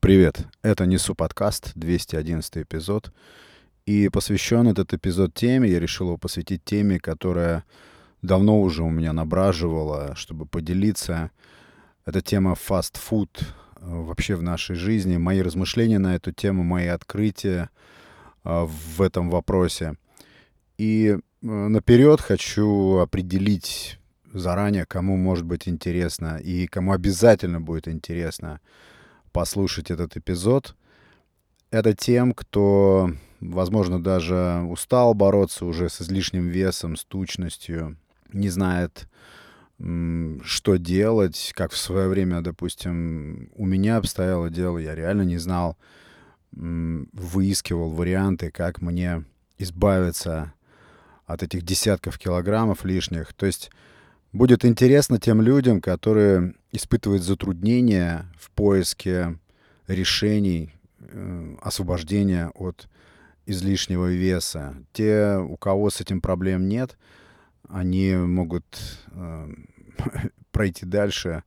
Привет, это Несу подкаст, 211 эпизод. И посвящен этот эпизод теме, я решил его посвятить теме, которая давно уже у меня набраживала, чтобы поделиться. Это тема фастфуд э, вообще в нашей жизни, мои размышления на эту тему, мои открытия э, в этом вопросе. И э, наперед хочу определить заранее, кому может быть интересно и кому обязательно будет интересно послушать этот эпизод. Это тем, кто, возможно, даже устал бороться уже с излишним весом, с тучностью, не знает, что делать, как в свое время, допустим, у меня обстояло дело, я реально не знал, выискивал варианты, как мне избавиться от этих десятков килограммов лишних. То есть будет интересно тем людям, которые испытывают затруднения в поиске решений э, освобождения от излишнего веса. Те, у кого с этим проблем нет, они могут э, пройти дальше,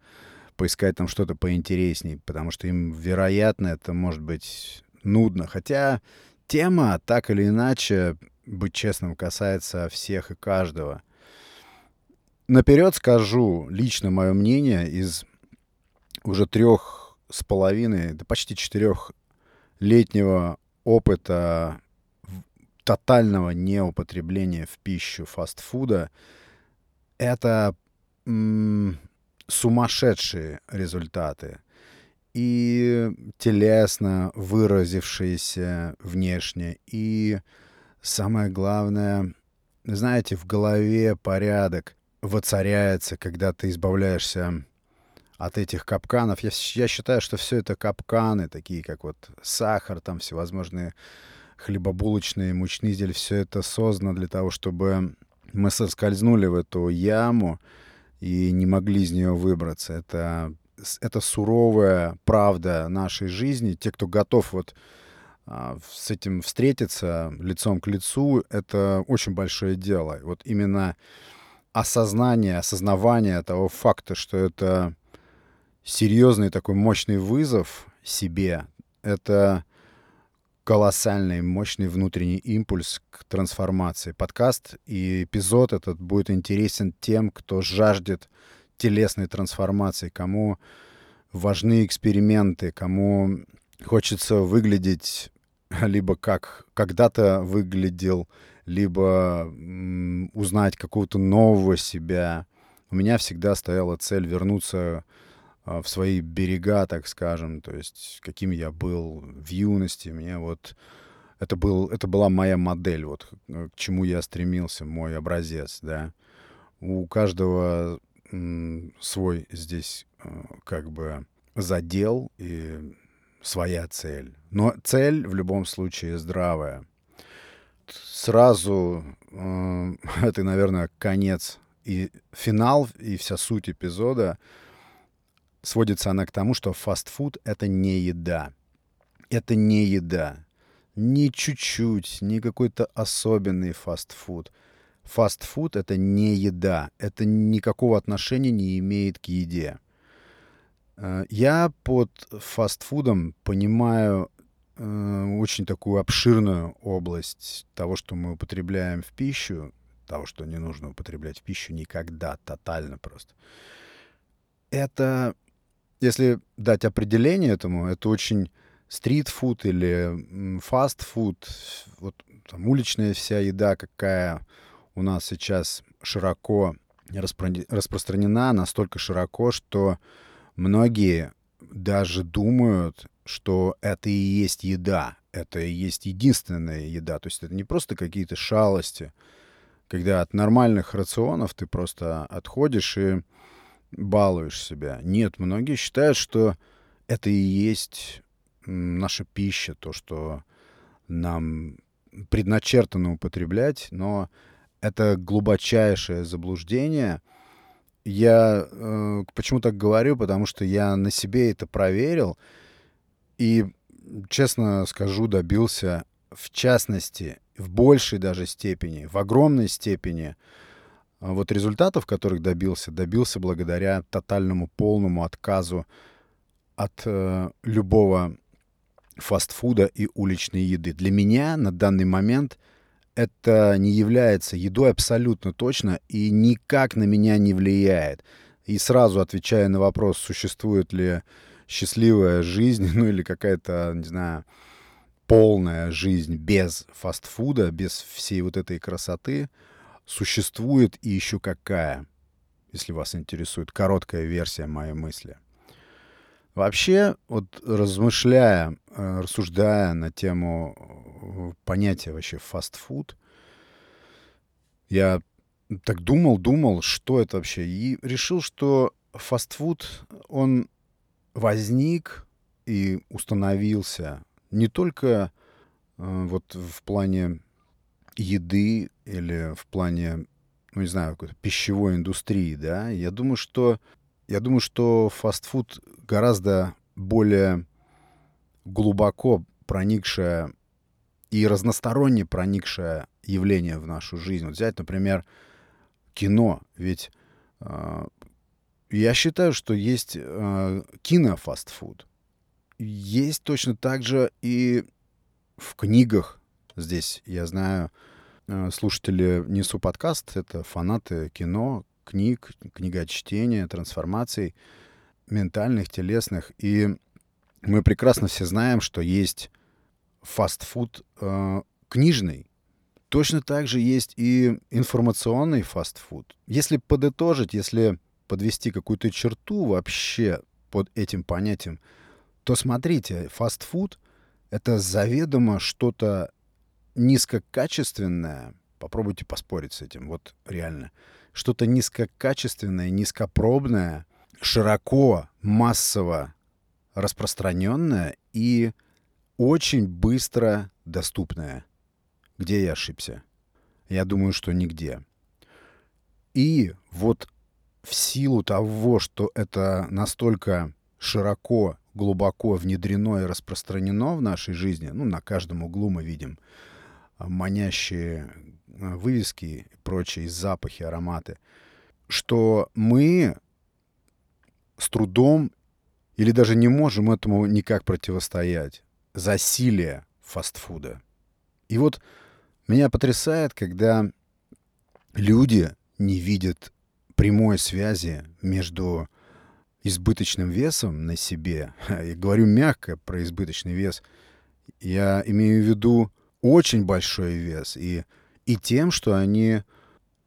поискать там что-то поинтересней, потому что им, вероятно, это может быть нудно. Хотя тема, так или иначе, быть честным, касается всех и каждого — наперед скажу лично мое мнение из уже трех с половиной, да почти четырехлетнего опыта тотального неупотребления в пищу фастфуда, это м- сумасшедшие результаты. И телесно выразившиеся внешне, и самое главное, знаете, в голове порядок воцаряется, когда ты избавляешься от этих капканов. Я, я считаю, что все это капканы, такие как вот сахар, там всевозможные хлебобулочные, мучные изделия, все это создано для того, чтобы мы соскользнули в эту яму и не могли из нее выбраться. Это, это суровая правда нашей жизни. Те, кто готов вот а, с этим встретиться лицом к лицу, это очень большое дело. Вот именно осознание, осознавание того факта, что это серьезный такой мощный вызов себе, это колоссальный, мощный внутренний импульс к трансформации. Подкаст и эпизод этот будет интересен тем, кто жаждет телесной трансформации, кому важны эксперименты, кому хочется выглядеть либо как когда-то выглядел либо узнать какого-то нового себя. У меня всегда стояла цель вернуться а, в свои берега, так скажем, то есть каким я был в юности. Мне вот это, был, это была моя модель, вот к чему я стремился, мой образец, да. У каждого свой здесь а, как бы задел и своя цель. Но цель в любом случае здравая сразу э, это, наверное, конец и финал, и вся суть эпизода сводится она к тому, что фастфуд — это не еда. Это не еда. Ни чуть-чуть, ни какой-то особенный фастфуд. Фастфуд — это не еда. Это никакого отношения не имеет к еде. Э, я под фастфудом понимаю очень такую обширную область того, что мы употребляем в пищу, того, что не нужно употреблять в пищу никогда, тотально просто. Это, если дать определение этому, это очень стритфуд или фастфуд, вот там уличная вся еда, какая у нас сейчас широко распро- распространена, настолько широко, что многие даже думают, что это и есть еда, это и есть единственная еда. То есть это не просто какие-то шалости, когда от нормальных рационов ты просто отходишь и балуешь себя. Нет, многие считают, что это и есть наша пища, то, что нам предначертано употреблять, но это глубочайшее заблуждение. Я э, почему так говорю? Потому что я на себе это проверил. И, честно скажу, добился, в частности, в большей даже степени, в огромной степени, а, вот результатов, которых добился, добился благодаря тотальному полному отказу от э, любого фастфуда и уличной еды. Для меня на данный момент это не является едой абсолютно точно и никак на меня не влияет. И сразу отвечая на вопрос, существует ли счастливая жизнь, ну или какая-то, не знаю, полная жизнь без фастфуда, без всей вот этой красоты, существует и еще какая, если вас интересует короткая версия моей мысли. Вообще, вот размышляя, э, рассуждая на тему э, понятия вообще фастфуд, я так думал, думал, что это вообще, и решил, что фастфуд, он возник и установился не только э, вот в плане еды или в плане, ну не знаю, какой-то пищевой индустрии, да, я думаю, что я думаю, что фастфуд гораздо более глубоко проникшее и разносторонне проникшее явление в нашу жизнь. Вот взять, например, кино. Ведь э, я считаю, что есть э, кинофастфуд. Есть точно так же и в книгах. Здесь, я знаю, э, слушатели «Несу подкаст» — это фанаты кино, книг, книгочтения, трансформаций ментальных, телесных. И мы прекрасно все знаем, что есть фастфуд э, книжный. Точно так же есть и информационный фастфуд. Если подытожить, если подвести какую-то черту вообще под этим понятием, то смотрите, фастфуд — это заведомо что-то низкокачественное. Попробуйте поспорить с этим, вот реально что-то низкокачественное, низкопробное, широко, массово распространенное и очень быстро доступное. Где я ошибся? Я думаю, что нигде. И вот в силу того, что это настолько широко, глубоко внедрено и распространено в нашей жизни, ну, на каждом углу мы видим манящие Э, вывески и прочие запахи, ароматы, что мы с трудом или даже не можем этому никак противостоять. Засилие фастфуда. И вот меня потрясает, когда люди не видят прямой связи между избыточным весом на себе. Я говорю мягко про избыточный вес. Я имею в виду очень большой вес и и тем, что они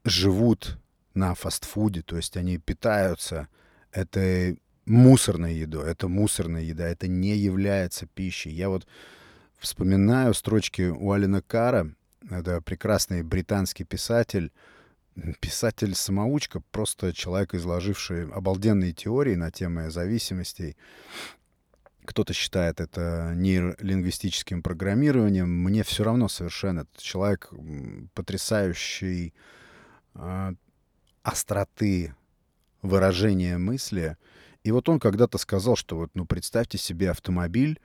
живут на фастфуде, то есть они питаются этой мусорной едой. Это мусорная еда, это не является пищей. Я вот вспоминаю строчки у Алина Кара, это прекрасный британский писатель, писатель-самоучка, просто человек, изложивший обалденные теории на темы зависимостей. Кто-то считает это нейролингвистическим программированием. Мне все равно совершенно. Этот человек потрясающий э, остроты выражения мысли. И вот он когда-то сказал, что вот, ну, представьте себе автомобиль,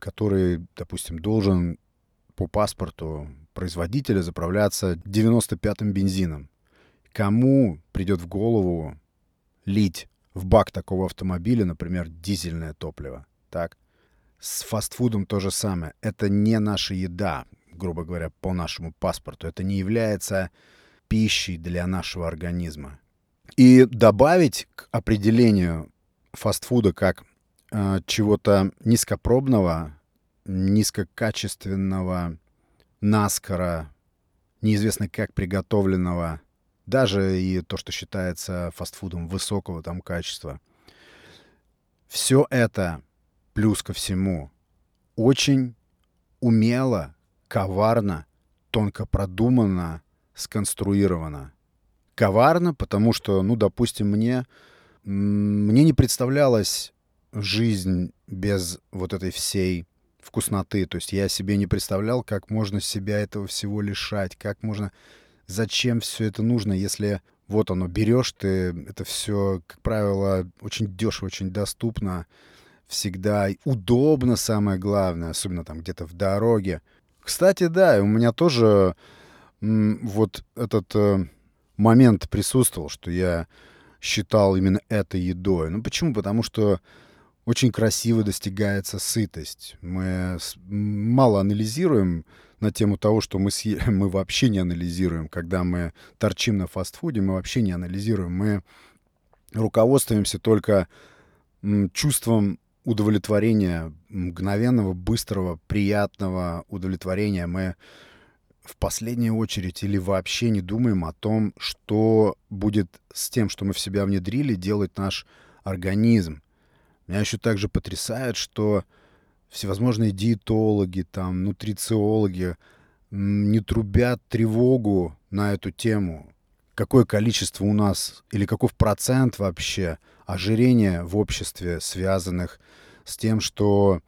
который, допустим, должен по паспорту производителя заправляться 95-м бензином. Кому придет в голову лить в бак такого автомобиля, например, дизельное топливо. Так? С фастфудом то же самое. Это не наша еда, грубо говоря, по нашему паспорту. Это не является пищей для нашего организма. И добавить к определению фастфуда как э, чего-то низкопробного, низкокачественного, наскоро, неизвестно как приготовленного, даже и то, что считается фастфудом высокого там качества. Все это, плюс ко всему, очень умело, коварно, тонко продуманно, сконструировано. Коварно, потому что, ну, допустим, мне, мне не представлялась жизнь без вот этой всей вкусноты. То есть я себе не представлял, как можно себя этого всего лишать, как можно зачем все это нужно, если вот оно, берешь ты, это все, как правило, очень дешево, очень доступно, всегда удобно, самое главное, особенно там где-то в дороге. Кстати, да, у меня тоже вот этот э, момент присутствовал, что я считал именно это едой. Ну почему? Потому что очень красиво достигается сытость. Мы мало анализируем на тему того, что мы, съели, мы вообще не анализируем. Когда мы торчим на фастфуде, мы вообще не анализируем. Мы руководствуемся только чувством удовлетворения, мгновенного, быстрого, приятного удовлетворения. Мы в последнюю очередь или вообще не думаем о том, что будет с тем, что мы в себя внедрили, делать наш организм. Меня еще также потрясает, что всевозможные диетологи, там, нутрициологи не трубят тревогу на эту тему. Какое количество у нас или каков процент вообще ожирения в обществе, связанных с тем, что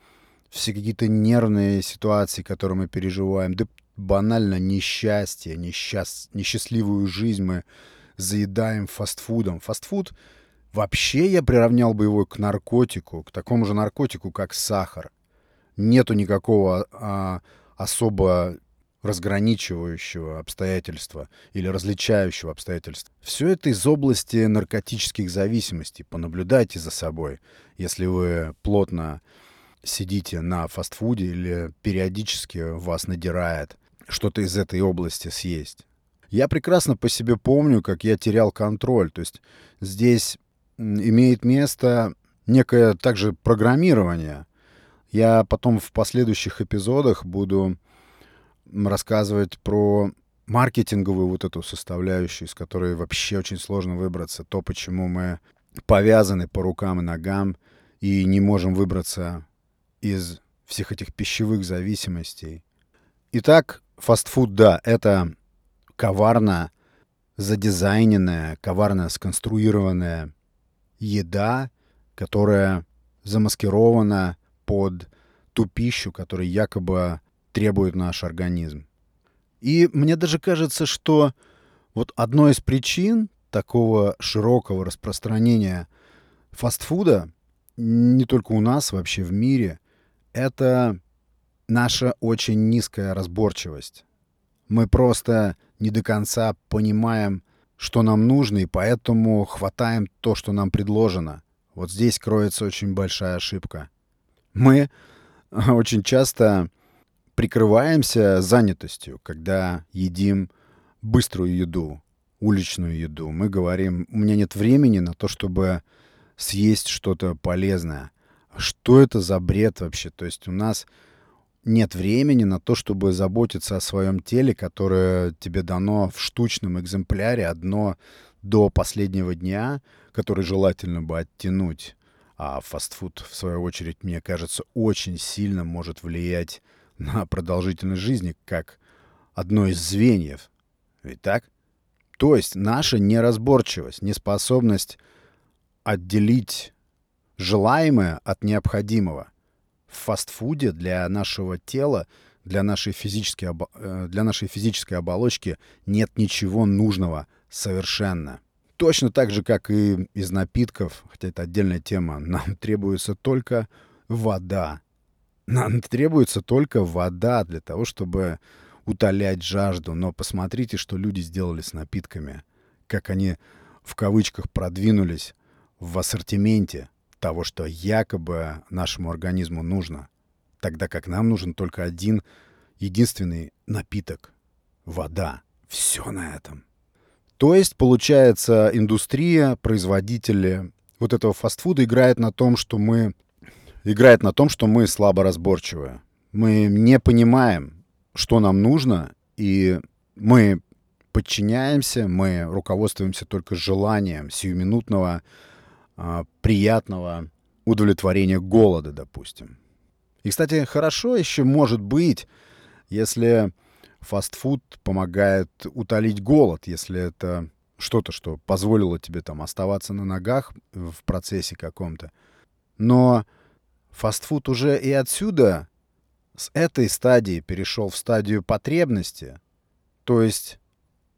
все какие-то нервные ситуации, которые мы переживаем, да банально несчастье, несчаст... несчастливую жизнь мы заедаем фастфудом. Фастфуд вообще я приравнял бы его к наркотику, к такому же наркотику, как сахар нету никакого а, особо разграничивающего обстоятельства или различающего обстоятельства. Все это из области наркотических зависимостей. Понаблюдайте за собой, если вы плотно сидите на фастфуде или периодически вас надирает что-то из этой области съесть. Я прекрасно по себе помню, как я терял контроль. То есть здесь имеет место некое также программирование – я потом в последующих эпизодах буду рассказывать про маркетинговую вот эту составляющую, из которой вообще очень сложно выбраться. То, почему мы повязаны по рукам и ногам и не можем выбраться из всех этих пищевых зависимостей. Итак, фастфуд, да, это коварно задизайненная, коварно сконструированная еда, которая замаскирована под ту пищу, которую якобы требует наш организм. И мне даже кажется, что вот одной из причин такого широкого распространения фастфуда, не только у нас, вообще в мире, это наша очень низкая разборчивость. Мы просто не до конца понимаем, что нам нужно, и поэтому хватаем то, что нам предложено. Вот здесь кроется очень большая ошибка мы очень часто прикрываемся занятостью, когда едим быструю еду, уличную еду. Мы говорим, у меня нет времени на то, чтобы съесть что-то полезное. Что это за бред вообще? То есть у нас нет времени на то, чтобы заботиться о своем теле, которое тебе дано в штучном экземпляре одно до последнего дня, который желательно бы оттянуть а фастфуд, в свою очередь, мне кажется, очень сильно может влиять на продолжительность жизни, как одно из звеньев. Ведь так? То есть наша неразборчивость, неспособность отделить желаемое от необходимого. В фастфуде для нашего тела, для нашей физической, э, для нашей физической оболочки нет ничего нужного совершенно. Точно так же, как и из напитков, хотя это отдельная тема, нам требуется только вода. Нам требуется только вода для того, чтобы утолять жажду. Но посмотрите, что люди сделали с напитками. Как они в кавычках продвинулись в ассортименте того, что якобы нашему организму нужно. Тогда как нам нужен только один единственный напиток — вода. Все на этом. То есть, получается, индустрия, производители вот этого фастфуда играет на том, что мы играет на том, что мы слабо разборчивы. Мы не понимаем, что нам нужно, и мы подчиняемся, мы руководствуемся только желанием сиюминутного, приятного удовлетворения голода, допустим. И, кстати, хорошо еще может быть, если фастфуд помогает утолить голод, если это что-то, что позволило тебе там оставаться на ногах в процессе каком-то. Но фастфуд уже и отсюда, с этой стадии перешел в стадию потребности. То есть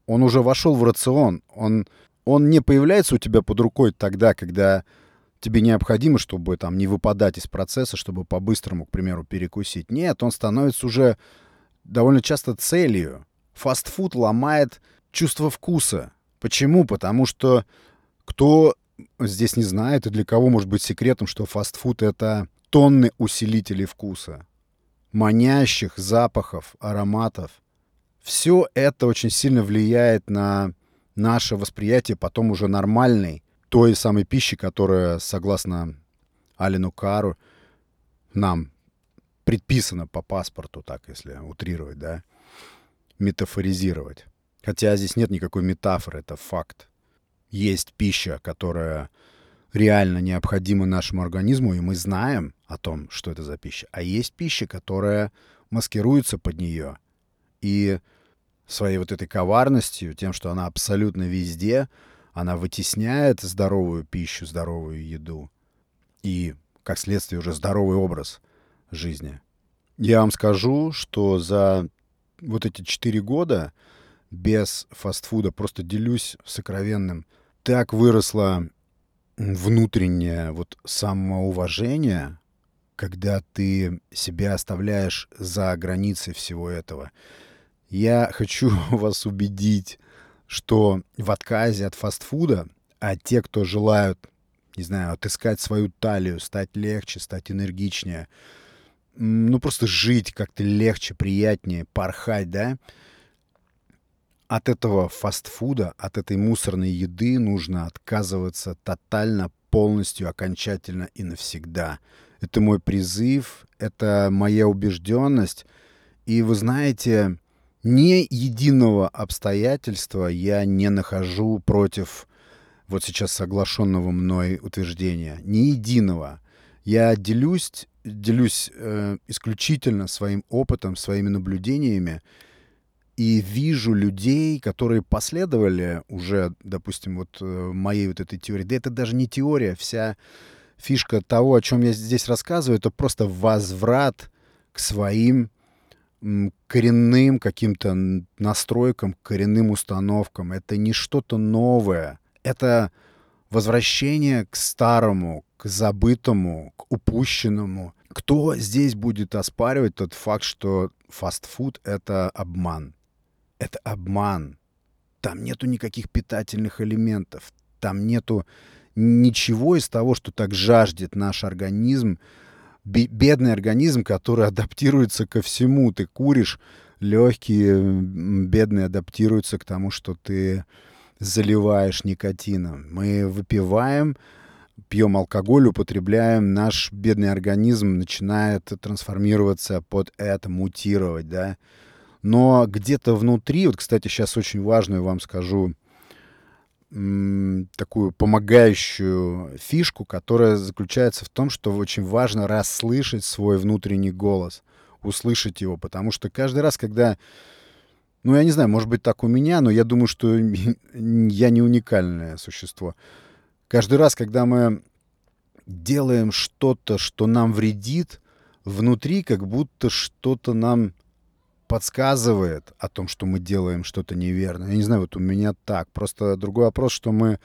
он уже вошел в рацион. Он, он не появляется у тебя под рукой тогда, когда тебе необходимо, чтобы там не выпадать из процесса, чтобы по-быстрому, к примеру, перекусить. Нет, он становится уже довольно часто целью. Фастфуд ломает чувство вкуса. Почему? Потому что кто здесь не знает, и для кого может быть секретом, что фастфуд — это тонны усилителей вкуса, манящих запахов, ароматов. Все это очень сильно влияет на наше восприятие потом уже нормальной, той самой пищи, которая, согласно Алину Кару, нам предписано по паспорту, так если утрировать, да, метафоризировать. Хотя здесь нет никакой метафоры, это факт. Есть пища, которая реально необходима нашему организму, и мы знаем о том, что это за пища. А есть пища, которая маскируется под нее. И своей вот этой коварностью, тем, что она абсолютно везде, она вытесняет здоровую пищу, здоровую еду и, как следствие, уже здоровый образ жизни. Я вам скажу, что за вот эти четыре года без фастфуда, просто делюсь сокровенным, так выросло внутреннее вот самоуважение, когда ты себя оставляешь за границей всего этого. Я хочу вас убедить, что в отказе от фастфуда, а те, кто желают, не знаю, отыскать свою талию, стать легче, стать энергичнее, ну просто жить как-то легче, приятнее, порхать, да, от этого фастфуда, от этой мусорной еды нужно отказываться тотально, полностью, окончательно и навсегда. Это мой призыв, это моя убежденность. И вы знаете, ни единого обстоятельства я не нахожу против вот сейчас соглашенного мной утверждения. Ни единого. Я делюсь, делюсь э, исключительно своим опытом, своими наблюдениями и вижу людей, которые последовали уже, допустим, вот э, моей вот этой теории. Да это даже не теория, вся фишка того, о чем я здесь рассказываю, это просто возврат к своим коренным каким-то настройкам, коренным установкам. Это не что-то новое. Это возвращение к старому, к забытому, к упущенному. Кто здесь будет оспаривать тот факт, что фастфуд — это обман? Это обман. Там нету никаких питательных элементов. Там нету ничего из того, что так жаждет наш организм, бедный организм, который адаптируется ко всему. Ты куришь, легкие, бедные адаптируются к тому, что ты заливаешь никотином. Мы выпиваем, пьем алкоголь, употребляем, наш бедный организм начинает трансформироваться под это, мутировать, да. Но где-то внутри, вот, кстати, сейчас очень важную вам скажу такую помогающую фишку, которая заключается в том, что очень важно расслышать свой внутренний голос, услышать его, потому что каждый раз, когда, ну, я не знаю, может быть, так у меня, но я думаю, что я не уникальное существо. Каждый раз, когда мы делаем что-то, что нам вредит, внутри как будто что-то нам подсказывает о том, что мы делаем что-то неверно. Я не знаю, вот у меня так. Просто другой вопрос, что мы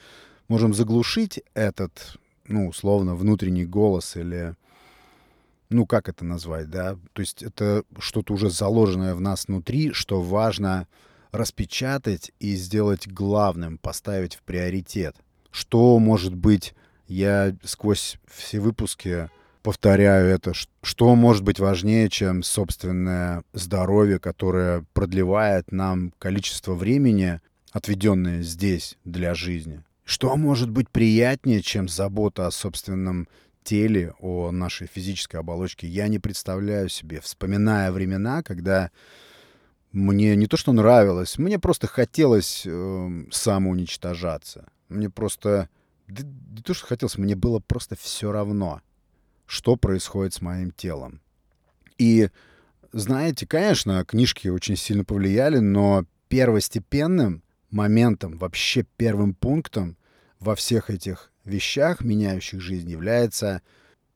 можем заглушить этот, ну, условно, внутренний голос или, ну, как это назвать, да? То есть это что-то уже заложенное в нас внутри, что важно распечатать и сделать главным, поставить в приоритет. Что может быть, я сквозь все выпуски повторяю это, что может быть важнее, чем собственное здоровье, которое продлевает нам количество времени, отведенное здесь для жизни? Что может быть приятнее, чем забота о собственном теле, о нашей физической оболочке? Я не представляю себе, вспоминая времена, когда мне не то что нравилось, мне просто хотелось э, самоуничтожаться. Мне просто... Не то, что хотелось, мне было просто все равно что происходит с моим телом. И знаете, конечно, книжки очень сильно повлияли, но первостепенным моментом, вообще первым пунктом во всех этих вещах, меняющих жизнь, является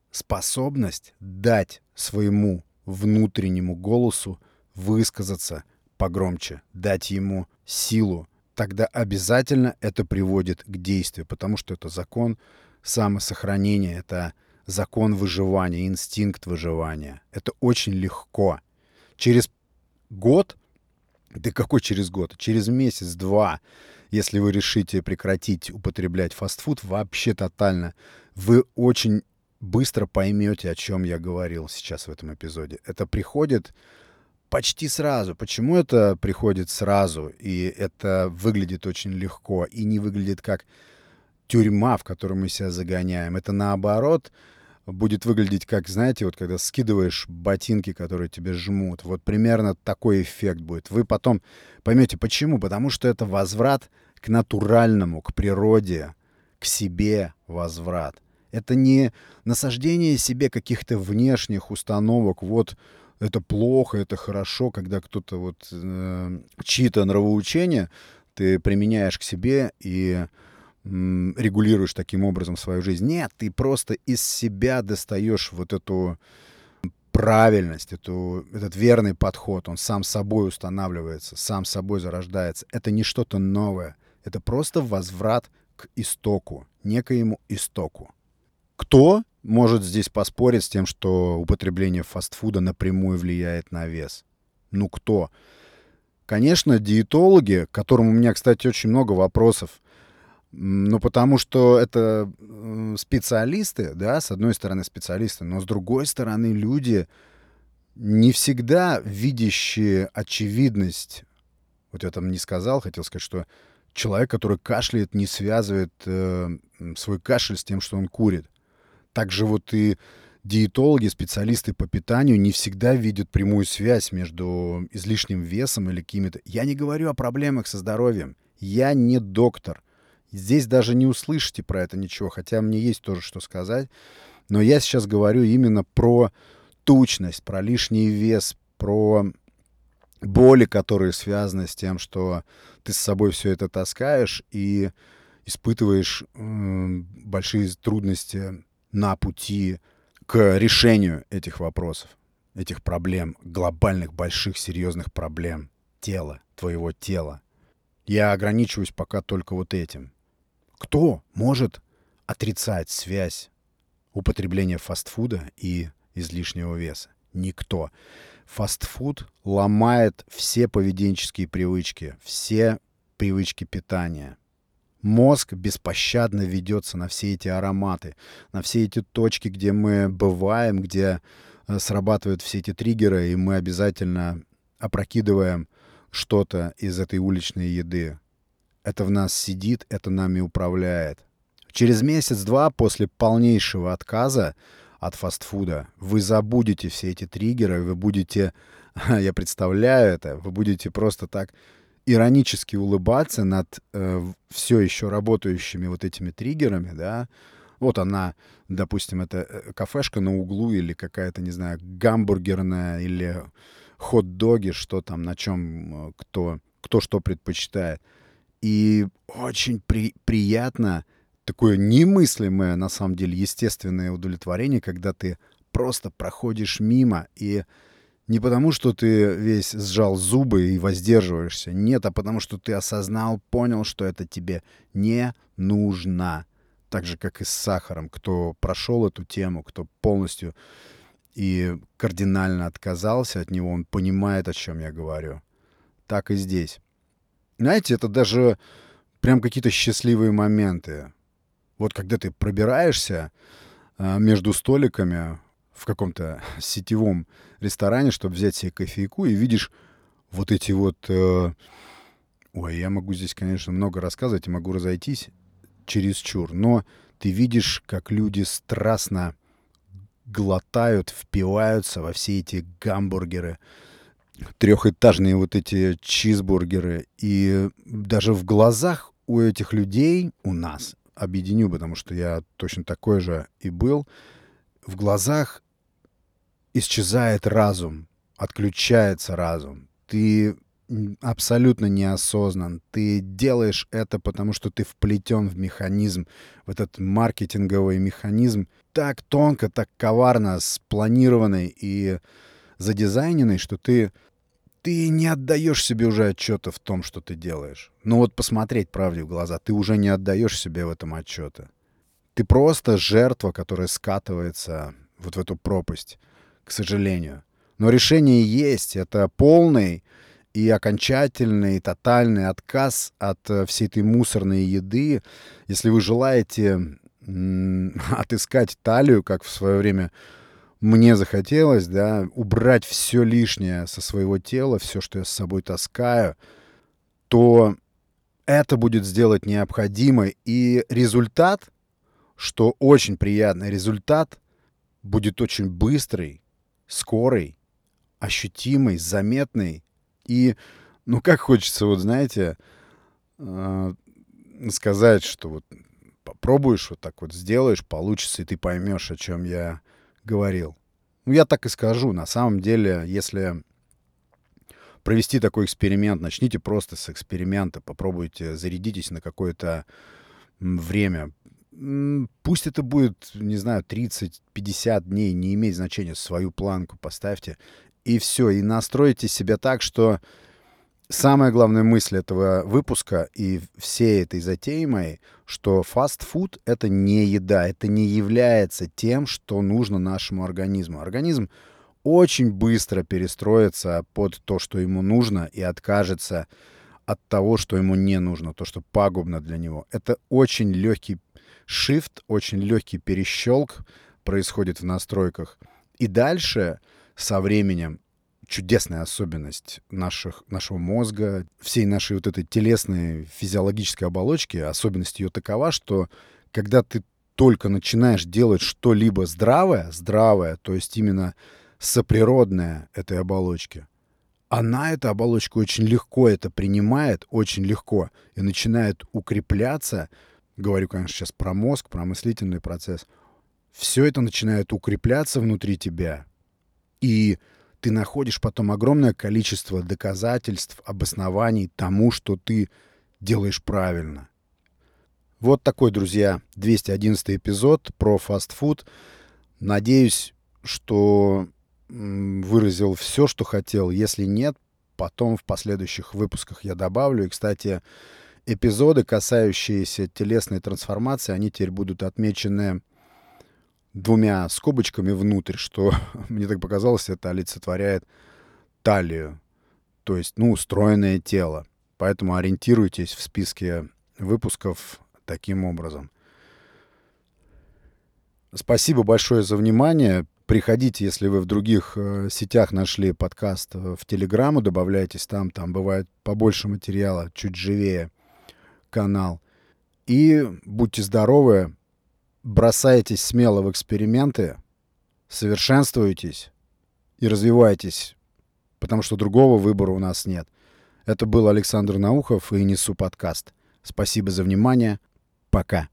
способность дать своему внутреннему голосу высказаться погромче, дать ему силу. Тогда обязательно это приводит к действию, потому что это закон самосохранения, это закон выживания, инстинкт выживания. Это очень легко. Через год, да какой через год? Через месяц, два, если вы решите прекратить употреблять фастфуд вообще тотально, вы очень быстро поймете, о чем я говорил сейчас в этом эпизоде. Это приходит почти сразу. Почему это приходит сразу, и это выглядит очень легко, и не выглядит как тюрьма, в которую мы себя загоняем? Это наоборот будет выглядеть как, знаете, вот когда скидываешь ботинки, которые тебе жмут. Вот примерно такой эффект будет. Вы потом поймете, почему. Потому что это возврат к натуральному, к природе, к себе возврат. Это не насаждение себе каких-то внешних установок. Вот это плохо, это хорошо, когда кто-то вот э, чьи-то нравоучения ты применяешь к себе и регулируешь таким образом свою жизнь. Нет, ты просто из себя достаешь вот эту правильность, эту, этот верный подход. Он сам собой устанавливается, сам собой зарождается. Это не что-то новое. Это просто возврат к истоку, некоему истоку. Кто может здесь поспорить с тем, что употребление фастфуда напрямую влияет на вес? Ну кто? Конечно, диетологи, к которым у меня, кстати, очень много вопросов, ну, потому что это специалисты, да, с одной стороны специалисты, но с другой стороны люди не всегда видящие очевидность. Вот я там не сказал, хотел сказать, что человек, который кашляет, не связывает э, свой кашель с тем, что он курит. Также вот и диетологи, специалисты по питанию не всегда видят прямую связь между излишним весом или какими-то... Я не говорю о проблемах со здоровьем. Я не доктор. Здесь даже не услышите про это ничего, хотя мне есть тоже что сказать. Но я сейчас говорю именно про тучность, про лишний вес, про боли, которые связаны с тем, что ты с собой все это таскаешь и испытываешь э, большие трудности на пути к решению этих вопросов, этих проблем, глобальных, больших, серьезных проблем тела, твоего тела. Я ограничиваюсь пока только вот этим. Кто может отрицать связь употребления фастфуда и излишнего веса? Никто. Фастфуд ломает все поведенческие привычки, все привычки питания. Мозг беспощадно ведется на все эти ароматы, на все эти точки, где мы бываем, где э, срабатывают все эти триггеры, и мы обязательно опрокидываем что-то из этой уличной еды. Это в нас сидит, это нами управляет. Через месяц-два после полнейшего отказа от фастфуда вы забудете все эти триггеры, вы будете, я представляю это, вы будете просто так иронически улыбаться над э, все еще работающими вот этими триггерами, да. Вот она, допустим, это э, кафешка на углу или какая-то, не знаю, гамбургерная или хот-доги, что там, на чем э, кто, кто что предпочитает. И очень при, приятно, такое немыслимое, на самом деле, естественное удовлетворение, когда ты просто проходишь мимо, и не потому, что ты весь сжал зубы и воздерживаешься, нет, а потому, что ты осознал, понял, что это тебе не нужно. Так же, как и с сахаром. Кто прошел эту тему, кто полностью и кардинально отказался от него, он понимает, о чем я говорю. Так и здесь. Знаете, это даже прям какие-то счастливые моменты. Вот когда ты пробираешься э, между столиками в каком-то сетевом ресторане, чтобы взять себе кофейку, и видишь вот эти вот... Э, ой, я могу здесь, конечно, много рассказывать и могу разойтись через чур, но ты видишь, как люди страстно глотают, впиваются во все эти гамбургеры, трехэтажные вот эти чизбургеры. И даже в глазах у этих людей, у нас, объединю, потому что я точно такой же и был, в глазах исчезает разум, отключается разум. Ты абсолютно неосознан. Ты делаешь это, потому что ты вплетен в механизм, в этот маркетинговый механизм, так тонко, так коварно спланированный и задизайненный, что ты, ты не отдаешь себе уже отчета в том, что ты делаешь. Ну вот посмотреть правде в глаза, ты уже не отдаешь себе в этом отчета. Ты просто жертва, которая скатывается вот в эту пропасть, к сожалению. Но решение есть. Это полный и окончательный, тотальный отказ от э, всей этой мусорной еды. Если вы желаете отыскать талию, как в свое время мне захотелось, да, убрать все лишнее со своего тела, все, что я с собой таскаю, то это будет сделать необходимо. И результат, что очень приятный результат, будет очень быстрый, скорый, ощутимый, заметный. И, ну, как хочется, вот знаете, э, сказать, что вот попробуешь, вот так вот сделаешь, получится, и ты поймешь, о чем я говорил. Ну, я так и скажу. На самом деле, если провести такой эксперимент, начните просто с эксперимента, попробуйте, зарядитесь на какое-то время. Пусть это будет, не знаю, 30-50 дней, не имеет значения, свою планку поставьте, и все, и настройте себя так, что самая главная мысль этого выпуска и всей этой затеи моей, что фастфуд — это не еда, это не является тем, что нужно нашему организму. Организм очень быстро перестроится под то, что ему нужно, и откажется от того, что ему не нужно, то, что пагубно для него. Это очень легкий shift, очень легкий перещелк происходит в настройках. И дальше со временем чудесная особенность наших, нашего мозга, всей нашей вот этой телесной физиологической оболочки, особенность ее такова, что когда ты только начинаешь делать что-либо здравое, здравое, то есть именно соприродное этой оболочке, она, эта оболочка, очень легко это принимает, очень легко, и начинает укрепляться, говорю, конечно, сейчас про мозг, про мыслительный процесс, все это начинает укрепляться внутри тебя, и ты находишь потом огромное количество доказательств, обоснований тому, что ты делаешь правильно. Вот такой, друзья, 211 эпизод про фастфуд. Надеюсь, что выразил все, что хотел. Если нет, потом в последующих выпусках я добавлю. И, кстати, эпизоды, касающиеся телесной трансформации, они теперь будут отмечены двумя скобочками внутрь, что мне так показалось, это олицетворяет талию, то есть, ну, устроенное тело. Поэтому ориентируйтесь в списке выпусков таким образом. Спасибо большое за внимание. Приходите, если вы в других э, сетях нашли подкаст э, в Телеграму, добавляйтесь там, там бывает побольше материала, чуть живее канал. И будьте здоровы, бросаетесь смело в эксперименты, совершенствуетесь и развивайтесь, потому что другого выбора у нас нет. Это был Александр Наухов и Несу подкаст. Спасибо за внимание. Пока.